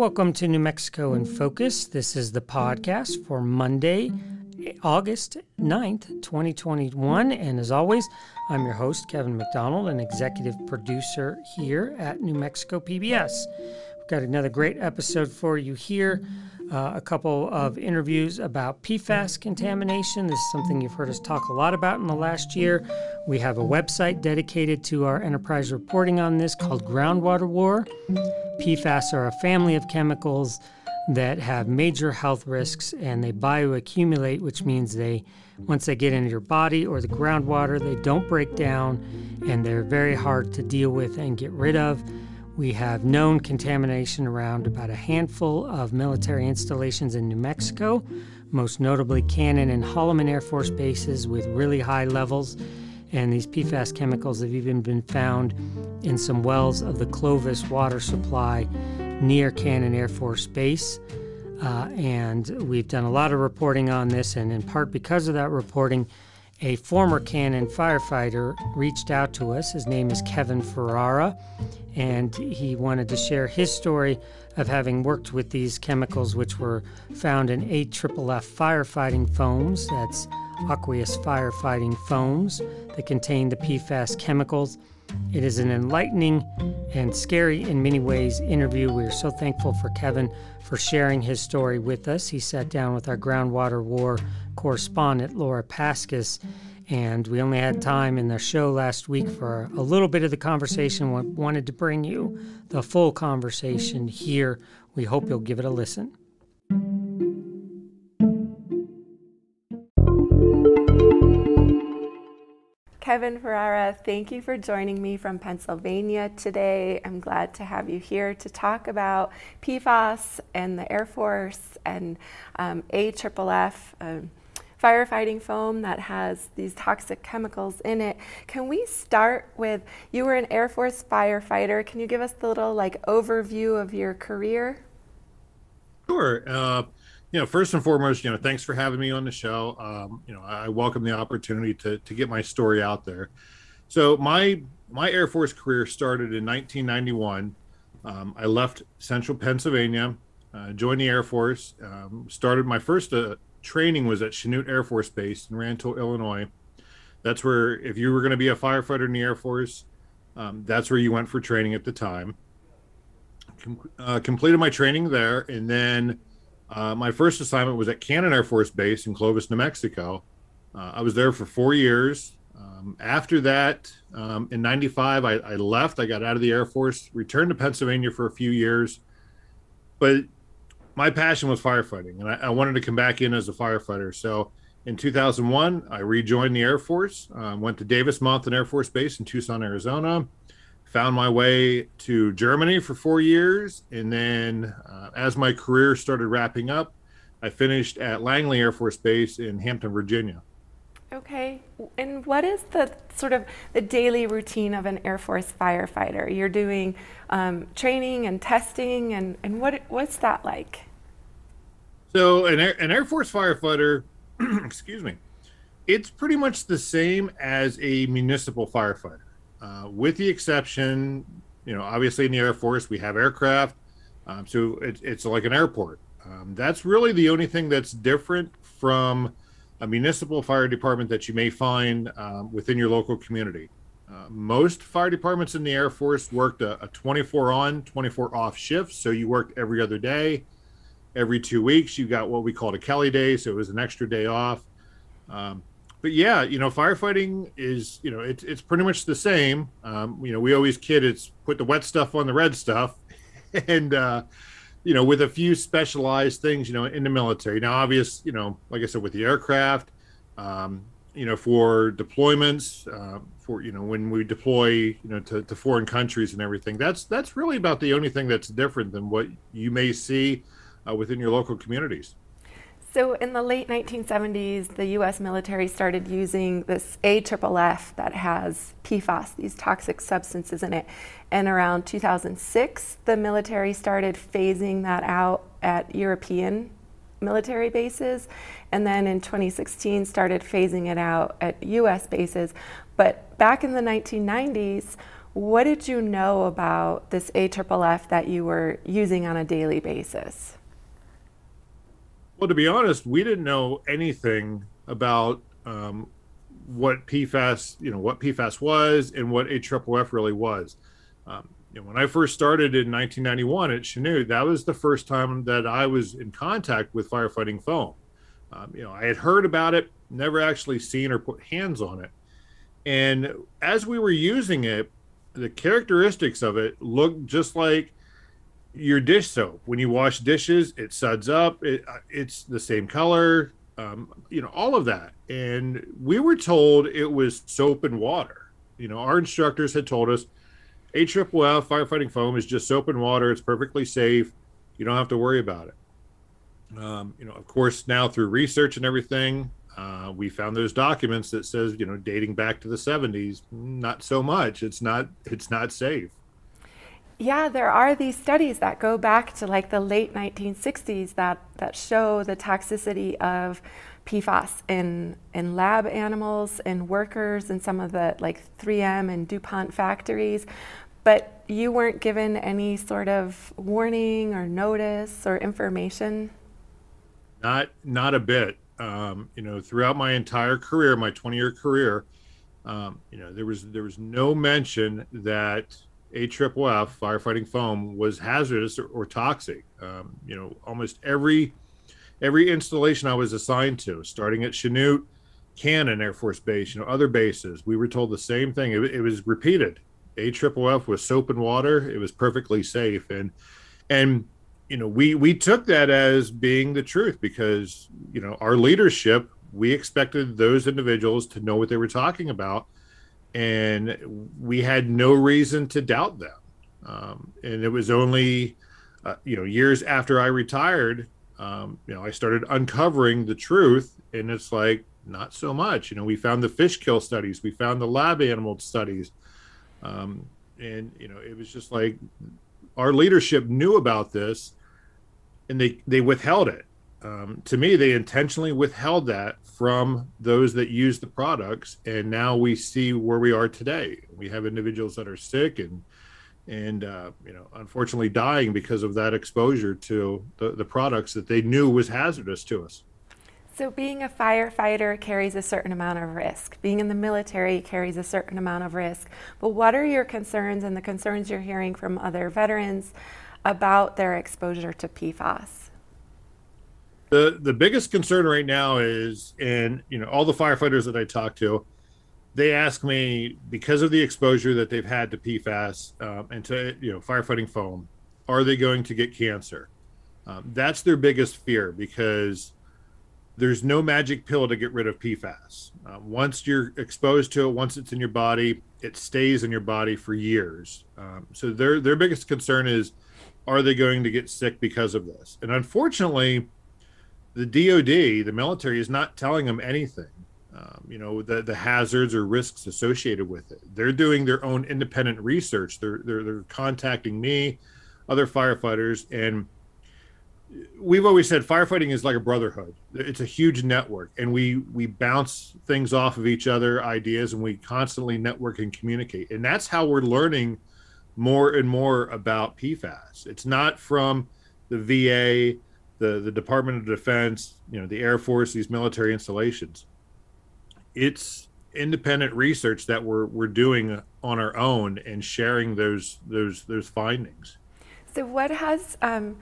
Welcome to New Mexico in Focus. This is the podcast for Monday, August 9th, 2021. And as always, I'm your host, Kevin McDonald, an executive producer here at New Mexico PBS. We've got another great episode for you here. Uh, a couple of interviews about PFAS contamination. This is something you've heard us talk a lot about in the last year. We have a website dedicated to our enterprise reporting on this called Groundwater War. PFAS are a family of chemicals that have major health risks and they bioaccumulate, which means they, once they get into your body or the groundwater, they don't break down and they're very hard to deal with and get rid of. We have known contamination around about a handful of military installations in New Mexico, most notably Cannon and Holloman Air Force bases with really high levels. And these PFAS chemicals have even been found in some wells of the Clovis water supply near Cannon Air Force Base. Uh, and we've done a lot of reporting on this, and in part because of that reporting, a former Cannon firefighter reached out to us. His name is Kevin Ferrara, and he wanted to share his story of having worked with these chemicals, which were found in AFFF firefighting foams. That's aqueous firefighting foams that contain the PFAS chemicals. It is an enlightening and scary in many ways interview. We are so thankful for Kevin for sharing his story with us. He sat down with our groundwater war correspondent, Laura Paskus, and we only had time in the show last week for a little bit of the conversation. We wanted to bring you the full conversation here. We hope you'll give it a listen. Kevin Ferrara, thank you for joining me from Pennsylvania today. I'm glad to have you here to talk about PFAS and the Air Force and um, AFFF. Um, firefighting foam that has these toxic chemicals in it. Can we start with you were an Air Force firefighter. Can you give us the little like overview of your career? Sure. Uh, you know, first and foremost, you know, thanks for having me on the show. Um, you know, I welcome the opportunity to to get my story out there. So my my Air Force career started in 1991. Um, I left Central Pennsylvania, uh, joined the Air Force, um, started my first uh, training was at Chanute Air Force Base in Rantoul, Illinois. That's where, if you were going to be a firefighter in the Air Force, um, that's where you went for training at the time. Com- uh, completed my training there, and then uh, my first assignment was at Cannon Air Force Base in Clovis, New Mexico. Uh, I was there for four years. Um, after that, um, in '95, I, I left. I got out of the Air Force, returned to Pennsylvania for a few years, but my passion was firefighting, and I, I, wanted to come back in as a firefighter. So in 2001, I rejoined the Air Force, um, went to Davis Monthan Air Force Base in Tucson, Arizona, found my way to Germany for four years, and then uh, as my career started wrapping up, I finished at Langley Air Force Base in Hampton, Virginia. Okay, and what is the sort of the daily routine of an Air Force firefighter? You're doing um, training and testing, and, and what what's that like? So an Air, an Air Force firefighter, excuse me, it's pretty much the same as a municipal firefighter, uh, with the exception, you know, obviously in the Air Force we have aircraft, um, so it, it's like an airport. Um, that's really the only thing that's different from a municipal fire department that you may find um, within your local community. Uh, most fire departments in the Air Force worked a, a 24 on, 24 off shift. So you worked every other day. Every two weeks, you got what we called a Kelly day. So it was an extra day off. Um, but yeah, you know, firefighting is, you know, it's, it's pretty much the same. Um, you know, we always kid it's put the wet stuff on the red stuff. and, uh, you know, with a few specialized things, you know, in the military. Now, obvious, you know, like I said, with the aircraft, um, you know, for deployments, uh, for you know, when we deploy, you know, to, to foreign countries and everything. That's that's really about the only thing that's different than what you may see uh, within your local communities. So in the late 1970s, the U.S. military started using this AFFF that has PFAS, these toxic substances in it. And around 2006, the military started phasing that out at European military bases, and then in 2016 started phasing it out at US bases. But back in the 1990s, what did you know about this AFFF that you were using on a daily basis? Well, to be honest, we didn't know anything about um, what PFAS, you know, what PFAS was and what AFFF really was. Um, you know, when I first started in 1991 at Chanute, that was the first time that I was in contact with firefighting foam. Um, you know, I had heard about it, never actually seen or put hands on it. And as we were using it, the characteristics of it looked just like your dish soap. When you wash dishes, it suds up. It, uh, it's the same color, um, you know, all of that. And we were told it was soap and water. You know, our instructors had told us AFFF firefighting foam is just soap and water. It's perfectly safe. You don't have to worry about it. Um, you know, of course, now through research and everything, uh, we found those documents that says, you know, dating back to the 70s, not so much. It's not. It's not safe. Yeah, there are these studies that go back to like the late 1960s that that show the toxicity of PFAS in in lab animals and workers in some of the like 3M and DuPont factories but you weren't given any sort of warning or notice or information? Not, not a bit. Um, you know, throughout my entire career, my 20-year career, um, you know, there was there was no mention that AFFF firefighting foam was hazardous or, or toxic. Um, you know, almost every every installation I was assigned to, starting at Chanute, Cannon Air Force Base, you know, other bases, we were told the same thing. It, it was repeated. AFFF was soap and water. It was perfectly safe, and and you know we we took that as being the truth because you know our leadership we expected those individuals to know what they were talking about, and we had no reason to doubt them. Um, and it was only uh, you know years after I retired, um, you know I started uncovering the truth, and it's like not so much. You know, we found the fish kill studies, we found the lab animal studies um, and you know, it was just like our leadership knew about this, and they they withheld it. Um, to me, they intentionally withheld that from those that use the products, and now we see where we are today. We have individuals that are sick and and uh, you know, unfortunately, dying because of that exposure to the, the products that they knew was hazardous to us. So, being a firefighter carries a certain amount of risk. Being in the military carries a certain amount of risk. But what are your concerns and the concerns you're hearing from other veterans about their exposure to PFAS? The the biggest concern right now is, and you know, all the firefighters that I talk to, they ask me because of the exposure that they've had to PFAS um, and to you know firefighting foam, are they going to get cancer? Um, that's their biggest fear because there's no magic pill to get rid of PFAS. Uh, once you're exposed to it, once it's in your body, it stays in your body for years. Um, so their their biggest concern is, are they going to get sick because of this? And unfortunately, the DoD, the military, is not telling them anything. Um, you know the the hazards or risks associated with it. They're doing their own independent research. They're they're, they're contacting me, other firefighters, and we've always said firefighting is like a brotherhood. It's a huge network, and we we bounce things off of each other, ideas, and we constantly network and communicate. And that's how we're learning more and more about PFAS. It's not from the VA, the the Department of Defense, you know, the Air Force, these military installations. It's independent research that we're we're doing on our own and sharing those those those findings. So, what has um,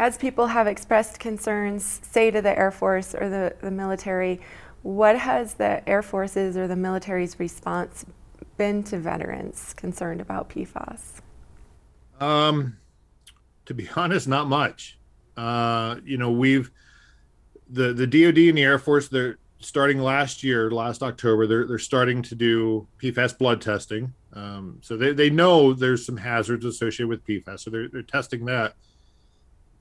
as people have expressed concerns, say to the Air Force or the, the military, what has the Air Force's or the military's response been to veterans concerned about PFAS? Um, to be honest, not much. Uh, you know, we've the the DoD and the Air Force. They're starting last year, last October. They're they're starting to do PFAS blood testing. Um, so they, they know there's some hazards associated with PFAS, so they're they're testing that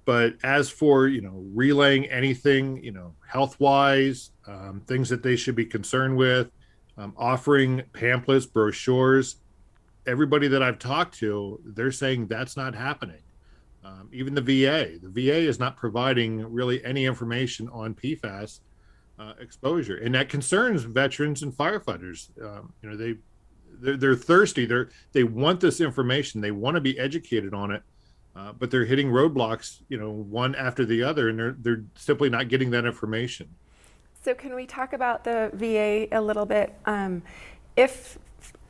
but as for you know relaying anything you know health wise um, things that they should be concerned with um, offering pamphlets brochures everybody that i've talked to they're saying that's not happening Um, even the VA, the VA is not providing really any information on PFAS uh, exposure, and that concerns veterans and firefighters. Um, you know, they they're, they're, thirsty. They're they want this information. They want to be educated on it, uh, but they're hitting roadblocks. You know, one after the other, and they're they're simply not getting that information. So, can we talk about the VA a little bit? Um, if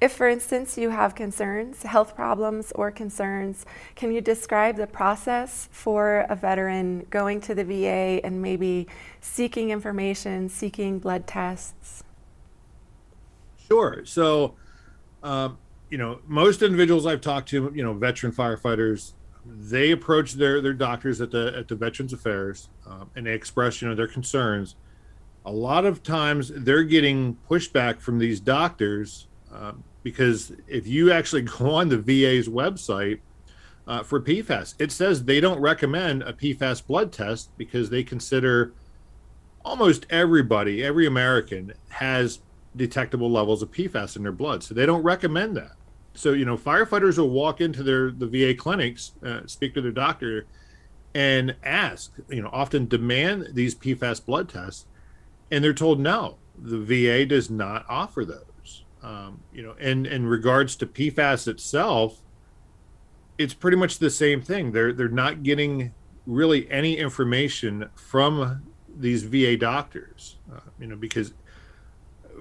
if, for instance, you have concerns, health problems or concerns, can you describe the process for a veteran going to the VA and maybe seeking information, seeking blood tests? Sure. So, um, you know, most individuals I've talked to, you know, veteran firefighters, they approach their their doctors at the at the Veterans Affairs um, and they express, you know, their concerns. A lot of times, they're getting pushback from these doctors um, because if you actually go on the VA's website uh, for PFAS, it says they don't recommend a PFAS blood test because they consider almost everybody, every American has detectable levels of PFAS in their blood. So they don't recommend that. So, you know, firefighters will walk into their the VA clinics, uh, speak to their doctor, and ask, you know, often demand these PFAS blood tests, and they're told no, the VA does not offer those. Um, you know, and in regards to PFAS itself, it's pretty much the same thing. They're they're not getting really any information from these VA doctors, uh, you know, because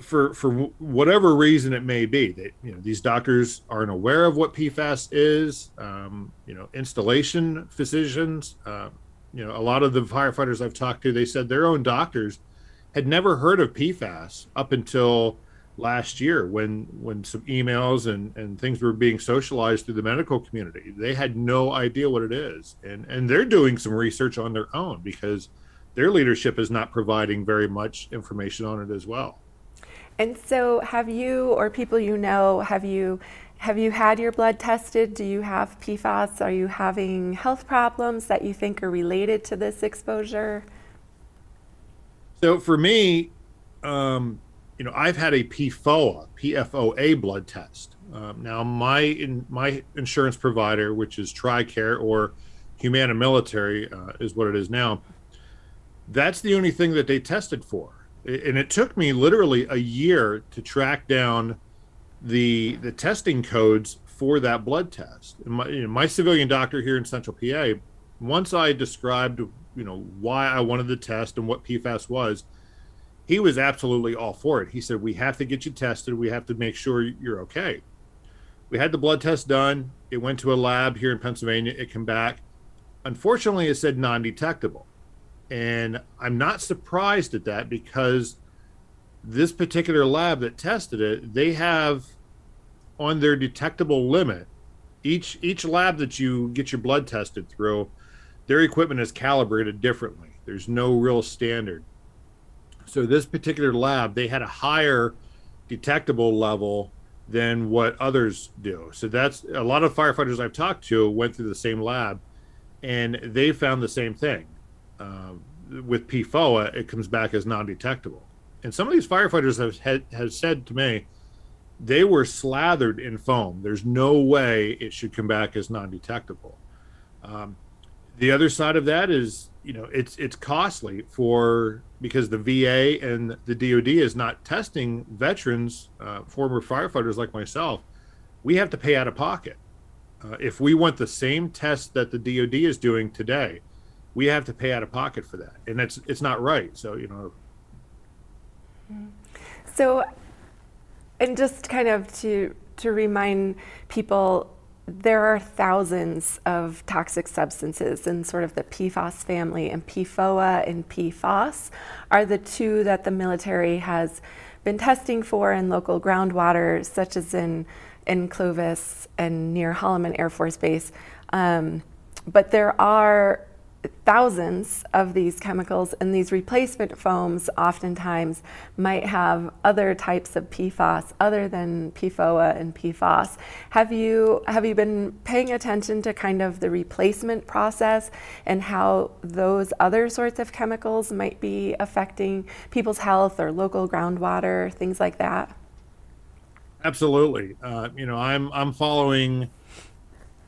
for for whatever reason it may be, that you know these doctors aren't aware of what PFAS is. Um, you know, installation physicians, uh, you know, a lot of the firefighters I've talked to, they said their own doctors had never heard of PFAS up until last year when when some emails and and things were being socialized through the medical community. They had no idea what it is. And and they're doing some research on their own because their leadership is not providing very much information on it as well. And so have you or people you know have you have you had your blood tested? Do you have pfas are you having health problems that you think are related to this exposure? So for me um you know, I've had a PFOA, PFOA blood test. Um, now, my in, my insurance provider, which is TRICARE or Humana Military, uh, is what it is now. That's the only thing that they tested for, and it took me literally a year to track down the the testing codes for that blood test. My, you know, my civilian doctor here in Central PA, once I described, you know, why I wanted the test and what PFAS was he was absolutely all for it. He said, We have to get you tested. We have to make sure you're okay. We had the blood test done. It went to a lab here in Pennsylvania. It came back. Unfortunately, it said non detectable. And I'm not surprised at that because this particular lab that tested it, they have on their detectable limit, each each lab that you get your blood tested through, their equipment is calibrated differently. There's no real standard. So this particular lab, they had a higher detectable level than what others do. So that's a lot of firefighters I've talked to went through the same lab, and they found the same thing. Uh, with PFOA, it comes back as non-detectable. And some of these firefighters have had, have said to me, they were slathered in foam. There's no way it should come back as non-detectable. Um, the other side of that is you know it's it's costly for because the VA and the DoD is not testing veterans, uh, former firefighters like myself. We have to pay out of pocket. Uh, if we want the same test that the DoD is doing today, we have to pay out of pocket for that, and it's it's not right. So you know. So, and just kind of to to remind people there are thousands of toxic substances in sort of the PFAS family, and PFOA and PFOS are the two that the military has been testing for in local groundwater, such as in, in Clovis and near Holloman Air Force Base. Um, but there are thousands of these chemicals and these replacement foams oftentimes might have other types of PFAS other than PFOA and PFOS. Have you have you been paying attention to kind of the replacement process and how those other sorts of chemicals might be affecting people's health or local groundwater, things like that? Absolutely. Uh, you know, I'm I'm following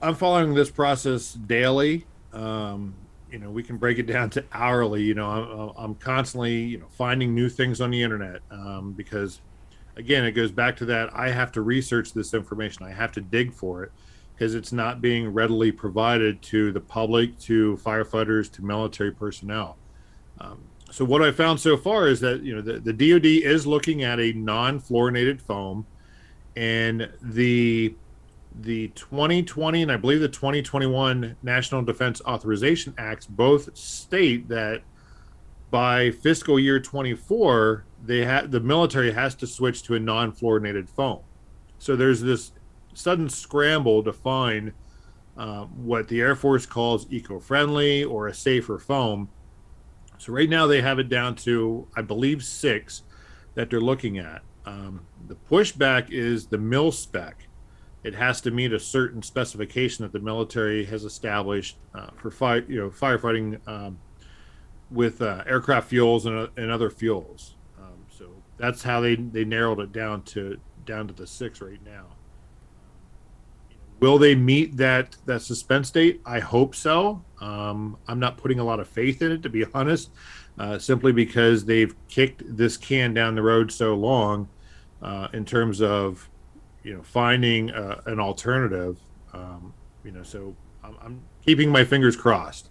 I'm following this process daily um, you know, we can break it down to hourly. You know, I'm, I'm constantly, you know, finding new things on the internet um, because, again, it goes back to that. I have to research this information. I have to dig for it because it's not being readily provided to the public, to firefighters, to military personnel. Um, so what I found so far is that you know the, the DoD is looking at a non-fluorinated foam, and the the 2020 and I believe the 2021 National Defense Authorization Acts both state that by fiscal year 24 they have the military has to switch to a non-fluorinated foam. So there's this sudden scramble to find uh, what the Air Force calls eco-friendly or a safer foam. So right now they have it down to I believe six that they're looking at. Um, the pushback is the mil spec it has to meet a certain specification that the military has established uh, for fire, you know, firefighting um, with uh, aircraft fuels and, uh, and other fuels. Um, so that's how they, they narrowed it down to down to the six right now. Will they meet that that suspense date? I hope so. Um, I'm not putting a lot of faith in it, to be honest, uh, simply because they've kicked this can down the road so long uh, in terms of you know finding uh, an alternative um, you know so I'm, I'm, keeping my fingers crossed.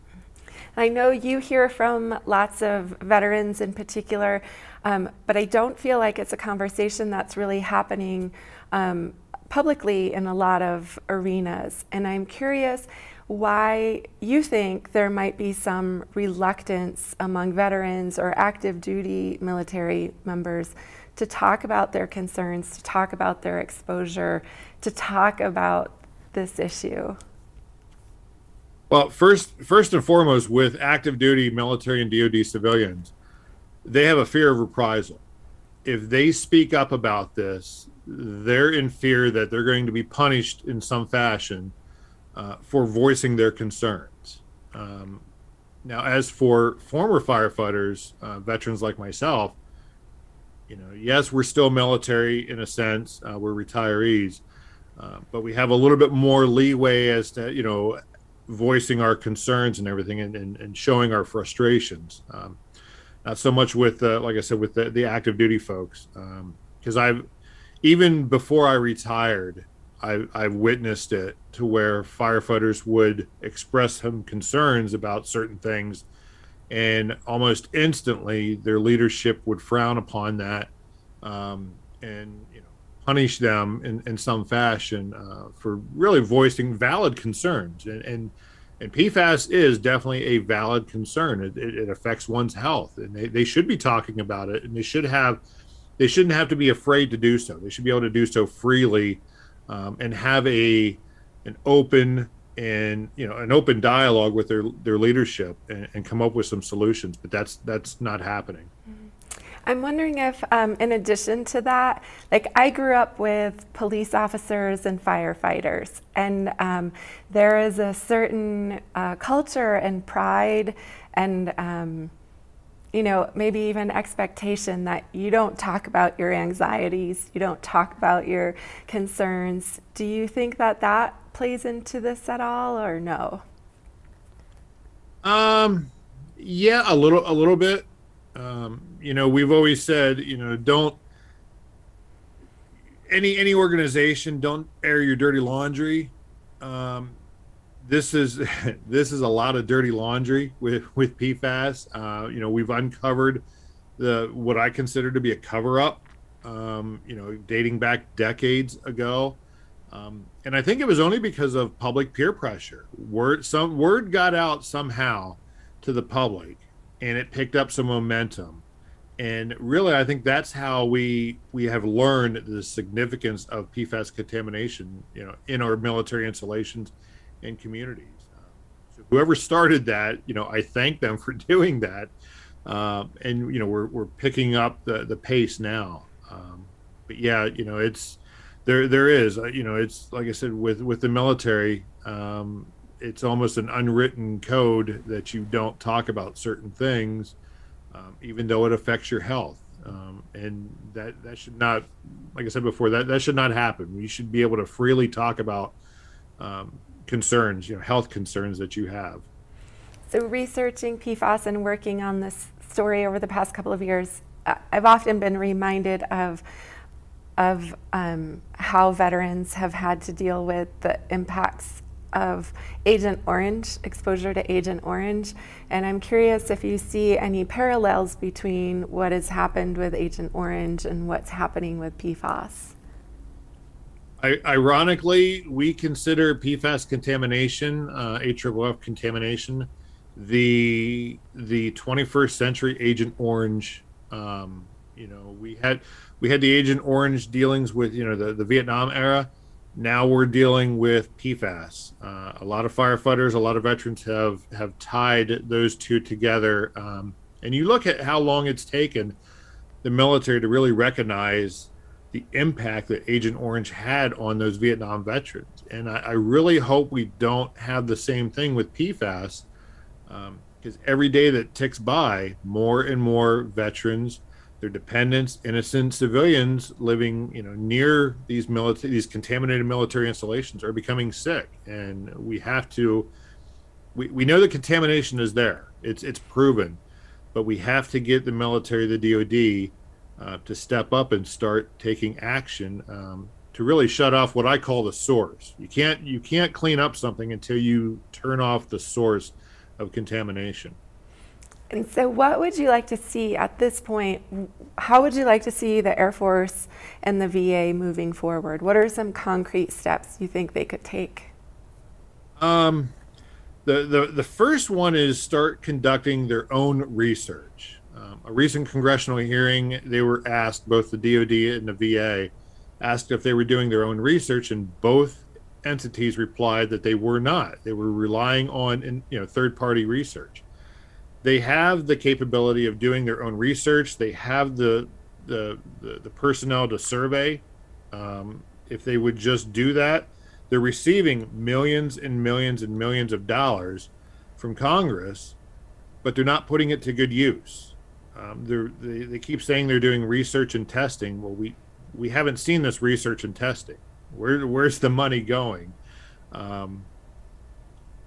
I know you hear from lots of veterans in particular um, but i don't feel like it's a conversation that's really happening um, publicly in a lot of arenas. And i'm curious why you think there might be some reluctance among veterans or active duty military members to talk about their concerns, to talk about their exposure, to talk about this issue? Well, first, first and foremost, with active duty military and DoD civilians, they have a fear of reprisal. If they speak up about this, they're in fear that they're going to be punished in some fashion uh, for voicing their concerns. Um, now, as for former firefighters, uh, veterans like myself, you know, yes, we're still military in a sense. Uh, we're retirees, uh, but we have a little bit more leeway as to you know voicing our concerns and everything, and, and, and showing our frustrations. Um, not so much with, uh, like I said, with the, the active duty folks, because um, I've even before I retired, I, I've witnessed it to where firefighters would express some concerns about certain things and almost instantly their leadership would frown upon that um, and you know punish them in, in some fashion uh, for really voicing valid concerns and, and and PFAS is definitely a valid concern. It, it, it, affects one's health, and they, they should be talking about it, and they should have they shouldn't have to be afraid to do so. They should be able to do so freely, um, and have a an open and you know an open dialogue with their their leadership and, and come up with some solutions but that's that's not happening mm-hmm. i'm wondering if um, in addition to that like i grew up with police officers and firefighters and um, there is a certain uh, culture and pride and um, you know, maybe even expectation that you don't talk about your anxieties, you don't talk about your concerns. Do you think that that plays into this at all, or no? Um, yeah, a little, a little bit. Um, you know, we've always said, you know, don't any any organization don't air your dirty laundry. Um, this is this is a lot of dirty laundry with with PFAS. Uh, you know, we've uncovered the what I consider to be a cover up. Um, you know, dating back decades ago. Um, and I think it was only because of public peer pressure. Word some word got out somehow to the public, and it picked up some momentum. And really, I think that's how we we have learned the significance of PFAS contamination, you know, in our military installations and communities. Uh, so whoever started that, you know, I thank them for doing that. Uh, and you know, we're we're picking up the the pace now. Um, but yeah, you know, it's there there is uh, you know it's like i said with with the military um, it's almost an unwritten code that you don't talk about certain things um, even though it affects your health um, and that that should not like i said before that that should not happen we should be able to freely talk about um, concerns you know health concerns that you have So, researching PFAS and working on this story over the past couple of years, I've often been reminded of of um, how veterans have had to deal with the impacts of Agent Orange, exposure to Agent Orange. And I'm curious if you see any parallels between what has happened with Agent Orange and what's happening with PFAS. I, ironically, we consider PFAS contamination, uh, AFFF contamination, the the 21st century Agent Orange. Um, you know, we had we had the Agent Orange dealings with you know the, the Vietnam era. Now we're dealing with PFAS. Uh, a lot of firefighters, a lot of veterans have have tied those two together. Um, and you look at how long it's taken the military to really recognize the impact that Agent Orange had on those Vietnam veterans. And I, I really hope we don't have the same thing with PFAS, because um, every day that ticks by, more and more veterans their dependents, innocent civilians living, you know, near these military, these contaminated military installations are becoming sick, and we have to. We, we know the contamination is there; it's it's proven, but we have to get the military, the DoD, uh, to step up and start taking action um, to really shut off what I call the source. You can't you can't clean up something until you turn off the source of contamination. And so, what would you like to see at this point? How would you like to see the Air Force and the VA moving forward? What are some concrete steps you think they could take? Um, the, the, the first one is start conducting their own research. Um, a recent congressional hearing, they were asked, both the DoD and the VA, asked if they were doing their own research, and both entities replied that they were not. They were relying on you know third party research they have the capability of doing their own research. They have the the the, the personnel to survey. Um, if they would just do that, they're receiving millions and millions and millions of dollars from Congress, but they're not putting it to good use. Um, they they keep saying they're doing research and testing. Well, we we haven't seen this research and testing. Where where's the money going? Um,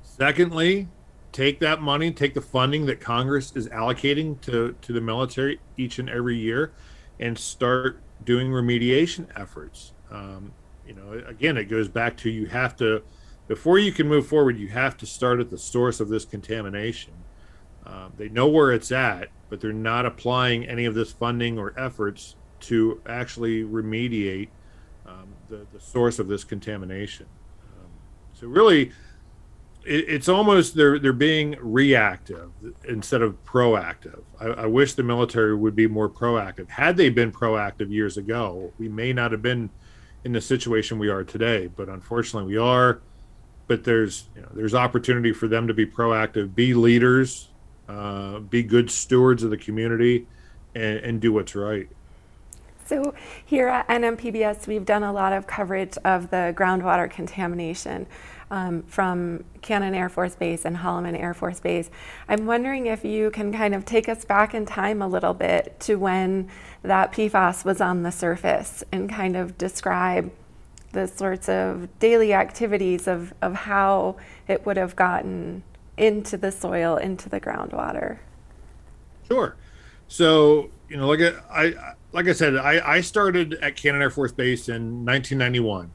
secondly, take that money, take the funding that Congress is allocating to, to the military each and every year, and start doing remediation efforts. Um, you know, again, it goes back to you have to, before you can move forward, you have to start at the source of this contamination. Uh, they know where it's at, but they're not applying any of this funding or efforts to actually remediate um, the, the source of this contamination. Um, so, really, it, it's almost they're they're being reactive instead of proactive. I, I, wish the military would be more proactive. Had they been proactive years ago, we may not have been in the situation we are today. But unfortunately, we are. But there's you know, there's opportunity for them to be proactive, be leaders, uh, be good stewards of the community, and, and do what's right. So here at NMPBS, we've done a lot of coverage of the groundwater contamination um, from Cannon Air Force Base and Holloman Air Force Base. I'm wondering if you can kind of take us back in time a little bit to when that PFAS was on the surface and kind of describe the sorts of daily activities of, of how it would have gotten into the soil, into the groundwater. Sure. So, you know, like I, like I said, I, I started at Cannon Air Force Base in 1991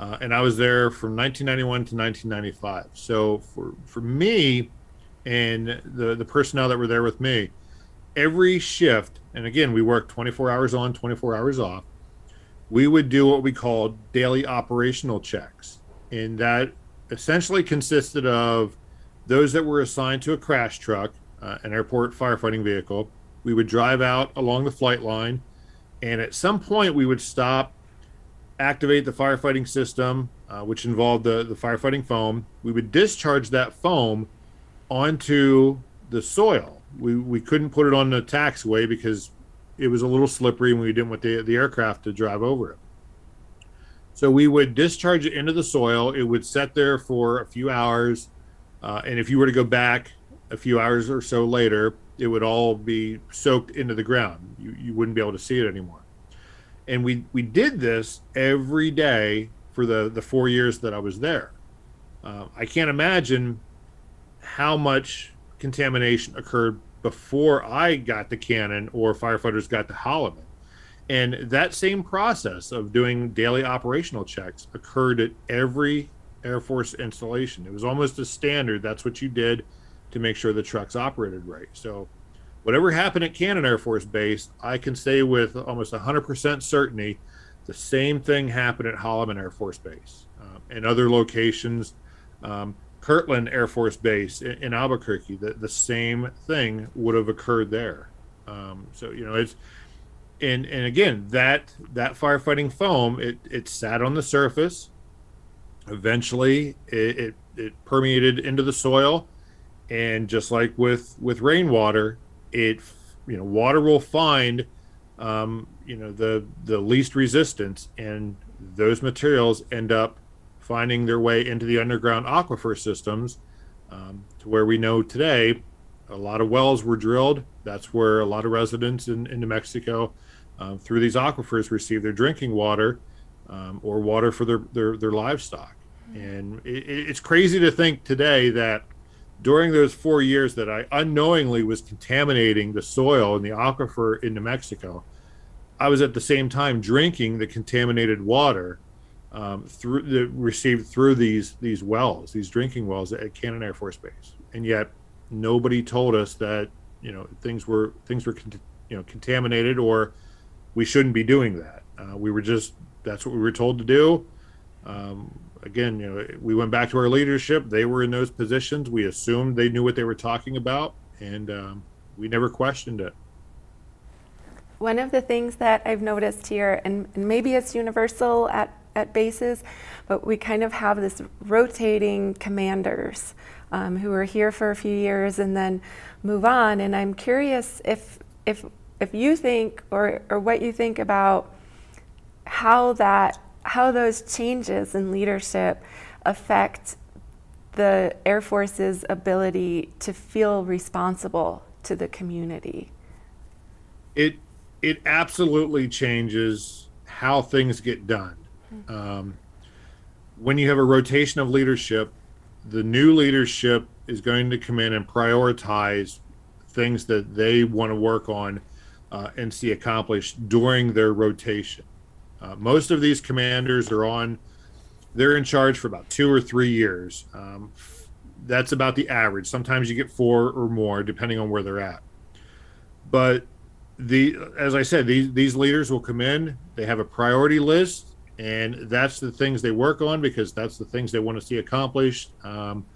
uh, and I was there from 1991 to 1995. So for for me and the the personnel that were there with me, every shift, and again we worked 24 hours on, 24 hours off. We would do what we called daily operational checks, and that essentially consisted of those that were assigned to a crash truck, uh, an airport firefighting vehicle. We would drive out along the flight line, and at some point we would stop activate the firefighting system, uh, which involved the, the firefighting foam. We would discharge that foam onto the soil. We, we couldn't put it on the taxiway because it was a little slippery and we didn't want the, the aircraft to drive over it. So we would discharge it into the soil. It would set there for a few hours. Uh, and if you were to go back a few hours or so later, it would all be soaked into the ground. You, you wouldn't be able to see it anymore and we we did this every day for the the four years that I was there. Uh, I can't imagine how much contamination occurred before I got to Cannon or firefighters got to Holloman. And that same process of doing daily operational checks occurred at every Air Force installation. It was almost a standard. That's what you did to make sure the trucks operated right. So, whatever happened at Cannon Air Force Base, I can say with almost 100% certainty the same thing happened at Holloman Air Force Base um, and other locations. Um, Kirtland Air Force Base in, in, Albuquerque, the, the same thing would have occurred there. Um, so, you know, it's, and, and again, that, that firefighting foam, it, it sat on the surface. Eventually, it, it, it permeated into the soil and just like with with rainwater it you know water will find um, you know the the least resistance and those materials end up finding their way into the underground aquifer systems um, to where we know today a lot of wells were drilled. That's where a lot of residents in, in new mexico um, through these aquifers receive their drinking water um, or water for their their, their livestock and it, it's crazy to think today that during those four years that I unknowingly was contaminating the soil and the aquifer in New Mexico, I was at the same time drinking the contaminated water um, through the received through these these wells, these drinking wells at Cannon Air Force Base, and yet nobody told us that you know things were things were you know contaminated or we shouldn't be doing that. Uh, we were just that's what we were told to do. Um, again, you know, we went back to our leadership. They were in those positions. We assumed they knew what they were talking about, and um, we never questioned it. One of the things that I've noticed here, and, and maybe it's universal at, at bases, but we kind of have this rotating commanders um, who are here for a few years and then move on. And I'm curious if if if you think or or what you think about how that how those changes in leadership affect the Air Force's ability to feel responsible to the community. It it absolutely changes how things get done. Mm-hmm. Um, when you have a rotation of leadership, the new leadership is going to come in and prioritize things that they want to work on uh, and see accomplished during their rotation. Uh, most of these commanders are on, they're in charge for about two or three years. Um, that's about the average. Sometimes you get four or more, depending on where they're at. But the, as I said, these these leaders will come in. They have a priority list, and that's the things they work on because that's the things they want to see accomplished. Um,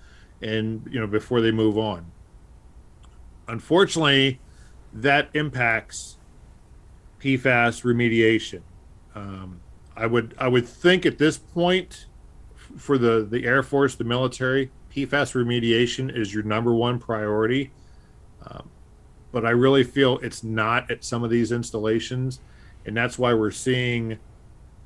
and you know before they move on. Unfortunately, that impacts PFAS remediation. Um, I would I would think at this point for the the Air Force, the military, PFAS remediation is your number one priority. Um, but I really feel it's not at some of these installations, and that's why we're seeing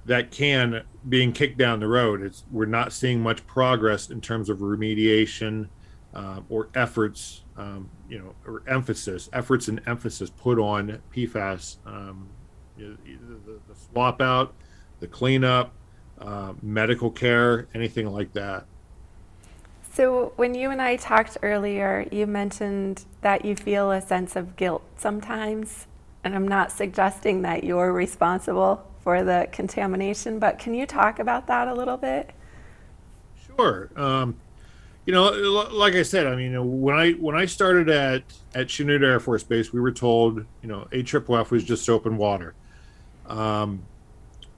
that can being kicked down the road. It's we're not seeing much progress in terms of remediation uh, or efforts, um, you know, or emphasis, efforts and emphasis put on PFAS um, the, the, swap out, the cleanup, uh, medical care, anything like that. So, when you and I talked earlier, you mentioned that you feel a sense of guilt sometimes. And I'm not suggesting that you're responsible for the contamination, but can you talk about that a little bit? Sure. Um, you know, like I said, I mean, when I when I started at at Chanute Air Force Base, we were told, you know, AFFF was just soap and water. Um,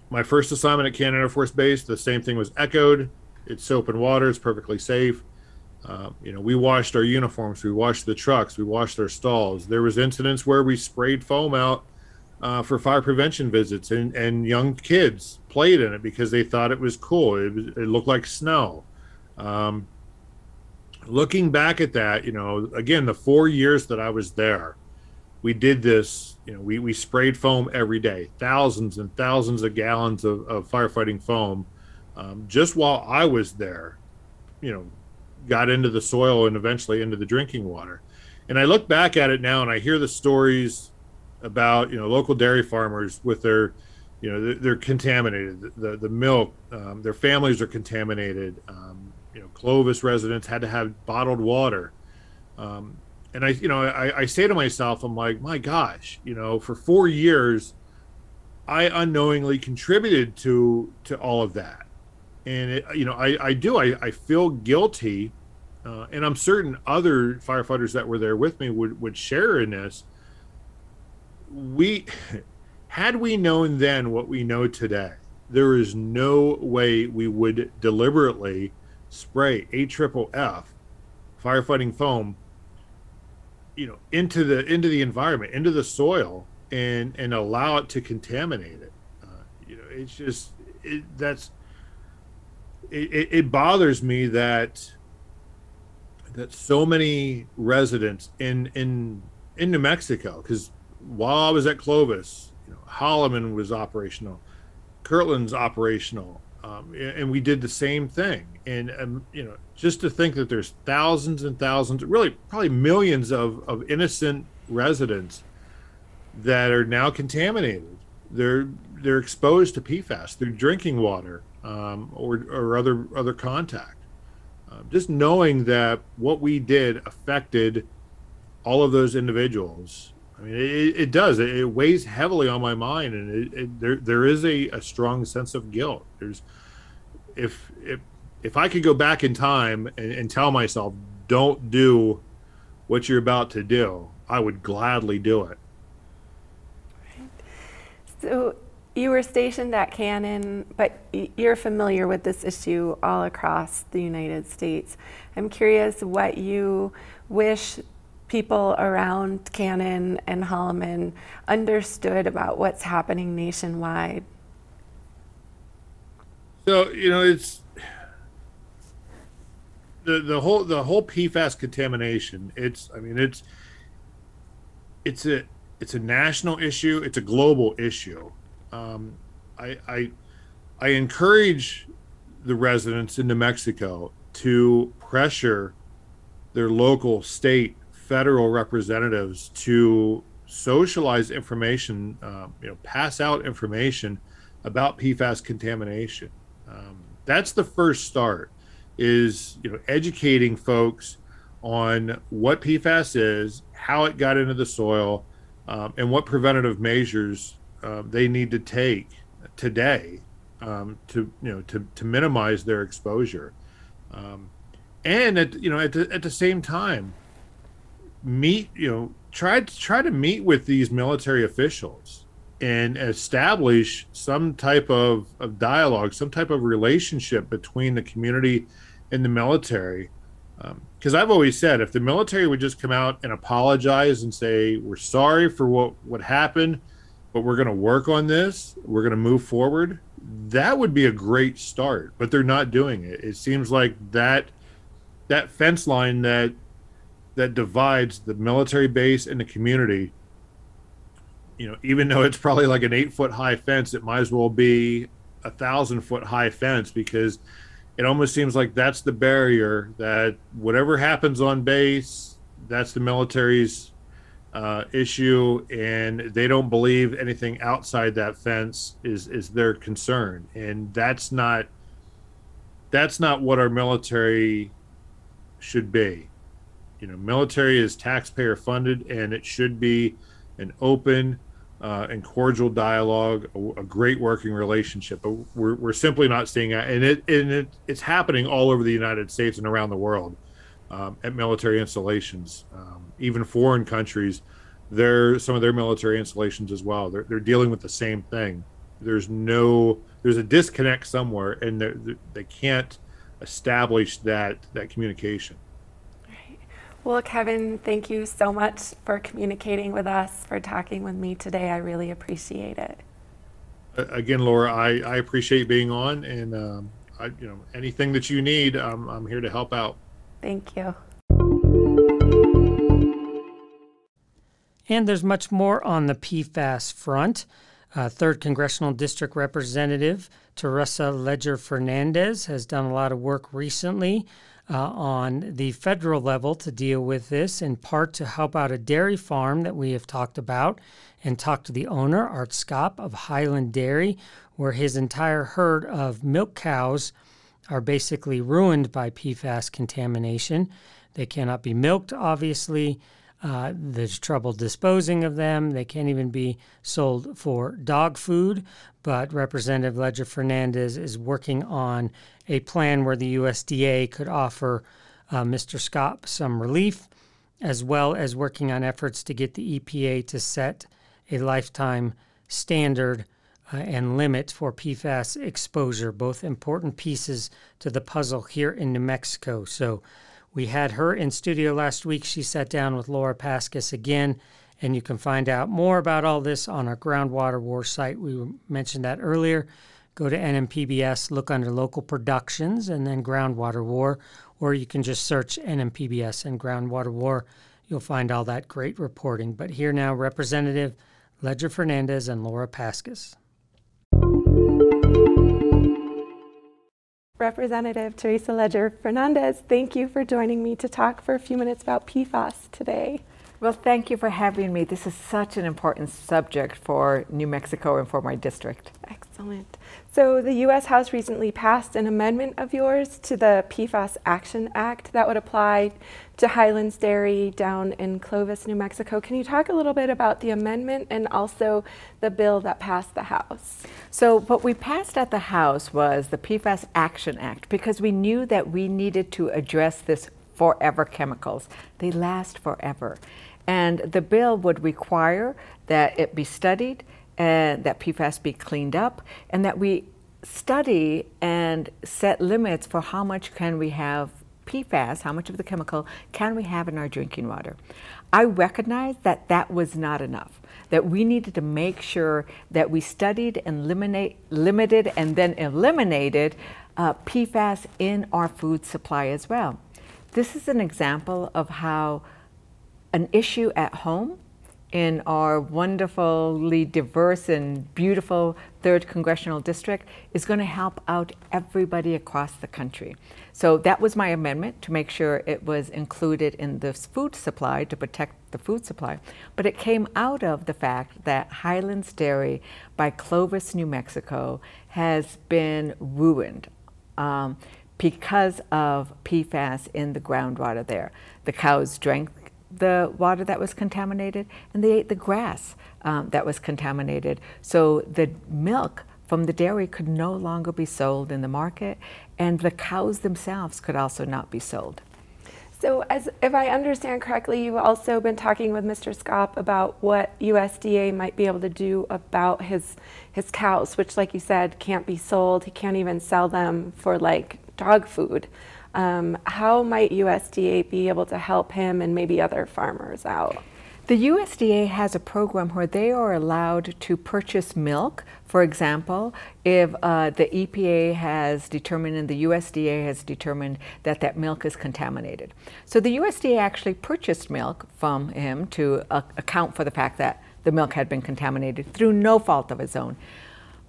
my first assignment at Cannon Air Force Base, the same thing was echoed. It's soap and water. It's perfectly safe. Uh, you know, we washed our uniforms, we washed the trucks, we washed our stalls. There was incidents where we sprayed foam out uh, for fire prevention visits, and, and young kids played in it because they thought it was cool. It, it looked like snow. Um, looking back at that, you know, again, the four years that I was there, we did this you know we, we sprayed foam every day thousands and thousands of gallons of, of firefighting foam um, just while i was there you know got into the soil and eventually into the drinking water. And i look back at it now and i hear the stories about you know local dairy farmers with their you know they're, they're contaminated the the milk um, their families are contaminated um, you know clovis residents had to have bottled water. Um, and I, you know, I, I say to myself, I'm like, my gosh, you know, for four years, I unknowingly contributed to to all of that, and it, you know, I, I do, I, I feel guilty, uh, and I'm certain other firefighters that were there with me would would share in this. We, had we known then what we know today, there is no way we would deliberately spray a triple F firefighting foam you know into the into the environment into the soil and and allow it to contaminate it. Uh, you know it's just it, that's it, it bothers me that that so many residents in in in New Mexico because while I was at Clovis you know Holloman was operational Kirtland's operational um, and we did the same thing. And um, you know just to think that there's thousands and thousands really probably millions of, of innocent residents that are now contaminated they're they're exposed to pfas through drinking water um, or, or other other contact um, just knowing that what we did affected all of those individuals I mean, it, it does. It, weighs heavily on my mind, and it, there there is a, a strong sense of guilt. There's if if if I could go back in time and, and tell myself, don't do what you're about to do, I would gladly do it. Right. So you were stationed at Cannon, but you're familiar with this issue all across the United States. I'm curious what you wish people around Cannon and Holloman understood about what's happening nationwide. So you know, it's the the whole the whole PFAS contamination. It's I mean it's it's a it's a national issue. It's a global issue. Um, I I I encourage the residents in New Mexico to pressure their local, state, federal representatives to socialize information, uh, you know, pass out information about PFAS contamination. Um, that's the first start is you know educating folks on what PFAS is, how it got into the soil, um, and what preventative measures uh, they need to take today um, to you know to, to minimize their exposure. Um, and at you know at the, at the same time, meet you know try to try to meet with these military officials and establish some type of, of dialogue, some type of relationship between the community and the military. Because um, I've always said if the military would just come out and apologize and say, we're sorry for what, what happened, but we're going to work on this, we're going to move forward, that would be a great start. But they're not doing it. It seems like that that fence line that that divides the military base and the community you know, even though it's probably like an eight foot high fence, it might as well be a thousand foot high fence because it almost seems like that's the barrier that whatever happens on base, that's the military's uh, issue, and they don't believe anything outside that fence is is their concern, and that's not that's not what our military should be. You know, military is taxpayer funded, and it should be an open uh, and cordial dialogue, a, a, great working relationship. But we're, we're simply not seeing that, and it and it, it's happening all over the United States and around the world um, at military installations, um, even foreign countries. There, some of their military installations as well. They're they're dealing with the same thing. There's no there's a disconnect somewhere, and they can't establish that that communication. Well, Kevin, thank you so much for communicating with us, for talking with me today. I really appreciate it. Again, Laura, I, I appreciate being on, and um, I, you know anything that you need, I'm, I'm here to help out. Thank you. And there's much more on the PFAS front. Uh, Third Congressional District Representative Teresa Leger Fernandez has done a lot of work recently uh, on the federal level to deal with this, in part to help out a dairy farm that we have talked about and talked to the owner, Art Schaap of Highland Dairy, where his entire herd of milk cows are basically ruined by PFAS contamination. They cannot be milked, obviously. Uh, there's trouble disposing of them. They can't even be sold for dog food. But Representative Leger Fernandez is working on a plan where the USDA could offer uh, Mr. Schaap some relief, as well as working on efforts to get the EPA to set a lifetime standard uh, and limit for PFAS exposure, both important pieces to the puzzle here in New Mexico. So we had her in studio last week. She sat down with Laura Paskus again, and you can find out more about all this on our Groundwater War site. We mentioned that earlier. Go to NMPBS, look under local productions, and then Groundwater War, or you can just search NMPBS and Groundwater War. You'll find all that great reporting. But here now, Representative Leger Fernandez and Laura Paskus. Representative Teresa Leger Fernandez, thank you for joining me to talk for a few minutes about PFAS today. Well, thank you for having me. This is such an important subject for New Mexico and for my district. Excellent. So, the U.S. House recently passed an amendment of yours to the PFAS Action Act that would apply to Highlands Dairy down in Clovis, New Mexico. Can you talk a little bit about the amendment and also the bill that passed the House? So, what we passed at the House was the PFAS Action Act because we knew that we needed to address this forever chemicals. They last forever. And the bill would require that it be studied and that PFAS be cleaned up and that we study and set limits for how much can we have PFAS, how much of the chemical can we have in our drinking water. I recognize that that was not enough, that we needed to make sure that we studied and eliminate, limited and then eliminated uh, PFAS in our food supply as well. This is an example of how an issue at home in our wonderfully diverse and beautiful third congressional district is going to help out everybody across the country. So that was my amendment to make sure it was included in the food supply to protect the food supply. But it came out of the fact that Highlands Dairy by Clovis, New Mexico has been ruined. Um, because of PFAS in the groundwater there. The cows drank the water that was contaminated and they ate the grass um, that was contaminated. So the milk from the dairy could no longer be sold in the market and the cows themselves could also not be sold. So, as if I understand correctly, you've also been talking with Mr. Schaap about what USDA might be able to do about his his cows, which, like you said, can't be sold. He can't even sell them for like dog food. Um, how might USDA be able to help him and maybe other farmers out? The USDA has a program where they are allowed to purchase milk. For example, if uh, the EPA has determined and the USDA has determined that that milk is contaminated. So the USDA actually purchased milk from him to uh, account for the fact that the milk had been contaminated through no fault of his own.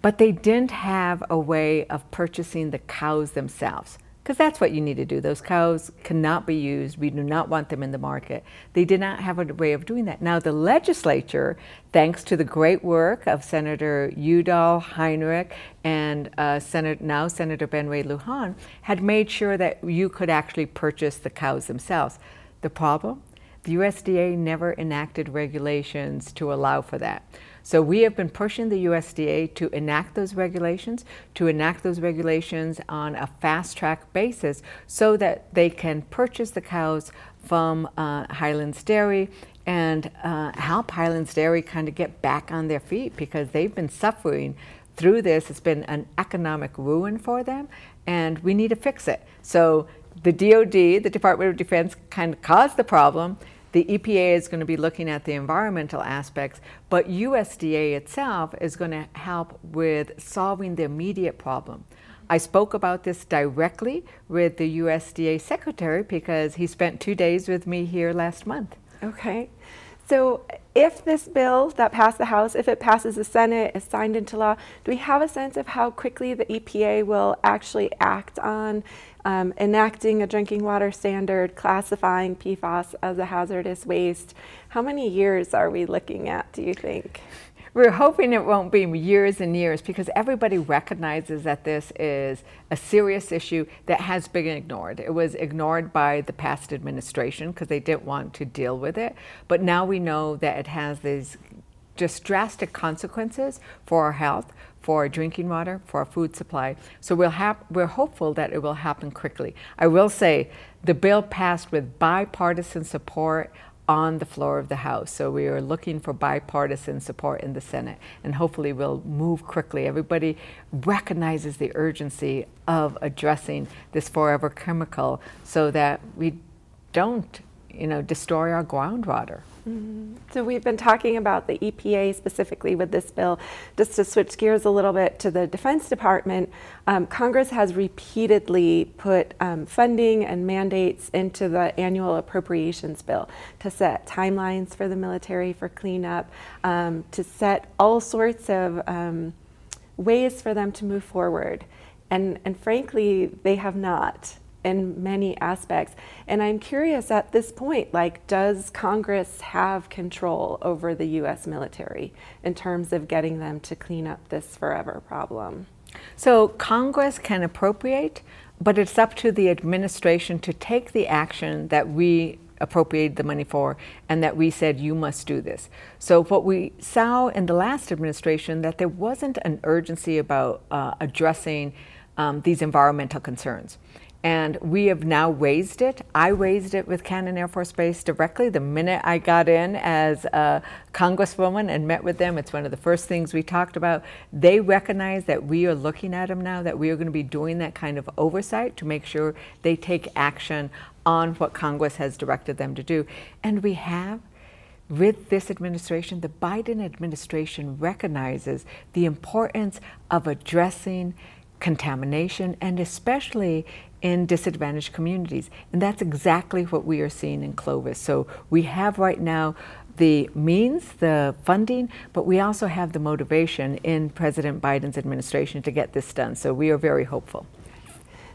But they didn't have a way of purchasing the cows themselves because that's what you need to do. Those cows cannot be used. We do not want them in the market. They did not have a way of doing that. Now, the legislature, thanks to the great work of Senator Udall Heinrich and uh, now Senator Ben Ray Lujan, had made sure that you could actually purchase the cows themselves. The problem? The USDA never enacted regulations to allow for that. So we have been pushing the USDA to enact those regulations, to enact those regulations on a fast track basis so that they can purchase the cows from uh, Highlands Dairy and uh, help Highlands Dairy kind of get back on their feet because they've been suffering through this. It's been an economic ruin for them, and we need to fix it. So the DoD, the Department of Defense, kind of caused the problem. The EPA is going to be looking at the environmental aspects, but USDA itself is going to help with solving the immediate problem. I spoke about this directly with the USDA secretary because he spent two days with me here last month. Okay. So, if this bill that passed the House, if it passes the Senate, is signed into law, do we have a sense of how quickly the EPA will actually act on um, enacting a drinking water standard, classifying PFAS as a hazardous waste. How many years are we looking at, do you think? we're hoping it won't be years and years because everybody recognizes that this is a serious issue that has been ignored. It was ignored by the past administration because they didn't want to deal with it. But now we know that it has these just drastic consequences for our health, for drinking water, for our food supply. So we'll hap- we're hopeful that it will happen quickly. I will say the bill passed with bipartisan support on the floor of the House. So we are looking for bipartisan support in the Senate, and hopefully we'll move quickly. Everybody recognizes the urgency of addressing this forever chemical so that we don't, you know, destroy our groundwater. Mm-hmm. So we've been talking about the EPA specifically with this bill. Just to switch gears a little bit to the Defense Department, um, Congress has repeatedly put um, funding and mandates into the annual appropriations bill to set timelines for the military for cleanup, um, to set all sorts of um, ways for them to move forward. And, and frankly, they have not in many aspects. And I'm curious at this point, like, does Congress have control over the US military in terms of getting them to clean up this forever problem? So Congress can appropriate, but it's up to the administration to take the action that we appropriated the money for and that we said you must do this. So what we saw in the last administration that there wasn't an urgency about uh, addressing um, these environmental concerns. And we have now raised it. I raised it with Cannon Air Force Base directly the minute I got in as a congresswoman and met with them. It's one of the first things we talked about. They recognize that we are looking at them now, that we are going to be doing that kind of oversight to make sure they take action on what Congress has directed them to do. And we have with this administration, the Biden administration recognizes the importance of addressing contamination and especially in disadvantaged communities. And that's exactly what we are seeing in Clovis. So we have right now the means, the funding, but we also have the motivation in President Biden's administration to get this done. So we are very hopeful.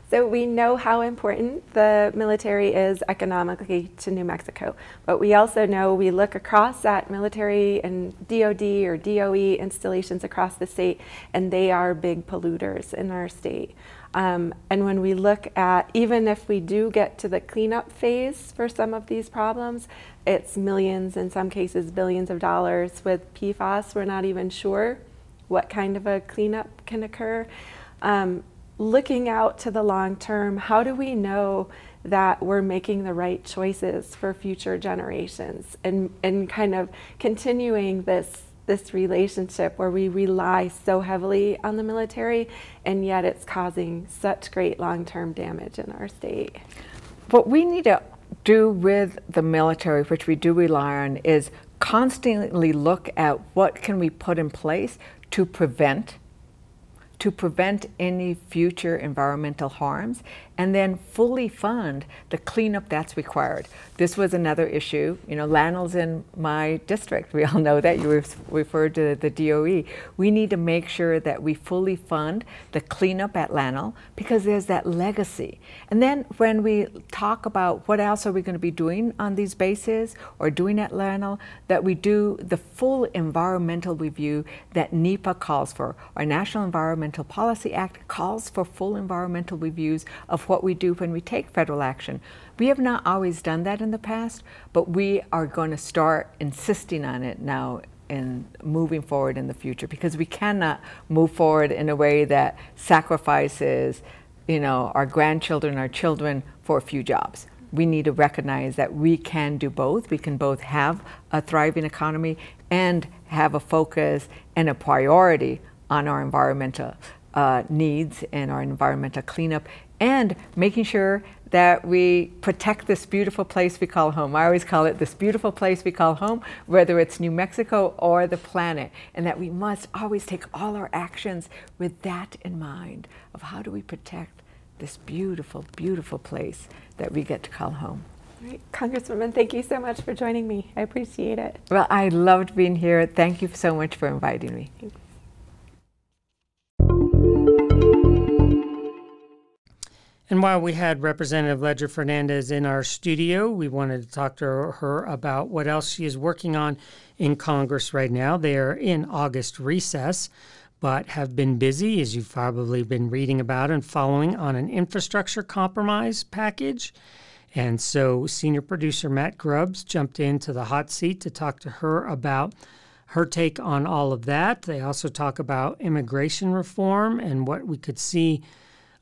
So we know how important the military is economically to New Mexico, but we also know we look across at military and DoD or DOE installations across the state, and they are big polluters in our state. Um, and when we look at, even if we do get to the cleanup phase for some of these problems, it's millions, in some cases billions of dollars. With PFAS, we're not even sure what kind of a cleanup can occur. Um, looking out to the long term, how do we know that we're making the right choices for future generations and, and kind of continuing this this relationship where we rely so heavily on the military and yet it's causing such great long-term damage in our state. What we need to do with the military, which we do rely on, is constantly look at what can we put in place to prevent to prevent any future environmental harms and then fully fund the cleanup that's required. This was another issue. You know, LANL's in my district. We all know that. You referred to the DOE. We need to make sure that we fully fund the cleanup at LANL because there's that legacy. And then when we talk about what else are we going to be doing on these bases or doing at LANL, that we do the full environmental review that NEPA calls for. Our National Environmental Policy Act calls for full environmental reviews of what we do when we take federal action. We have not always done that in the past, but we are going to start insisting on it now in moving forward in the future because we cannot move forward in a way that sacrifices, you know, our grandchildren, our children for a few jobs. We need to recognize that we can do both. We can both have a thriving economy and have a focus and a priority on our environmental uh, needs and our environmental cleanup and making sure that we protect this beautiful place we call home. I always call it this beautiful place we call home, whether it's New Mexico or the planet, and that we must always take all our actions with that in mind of how do we protect this beautiful, beautiful place that we get to call home. Right. Congresswoman, thank you so much for joining me. I appreciate it. Well, I loved being here. Thank you so much for inviting me. And while we had Representative Leger Fernandez in our studio, we wanted to talk to her about what else she is working on in Congress right now. They are in August recess, but have been busy, as you've probably been reading about and following, on an infrastructure compromise package. And so, senior producer Matt Grubbs jumped into the hot seat to talk to her about her take on all of that. They also talk about immigration reform and what we could see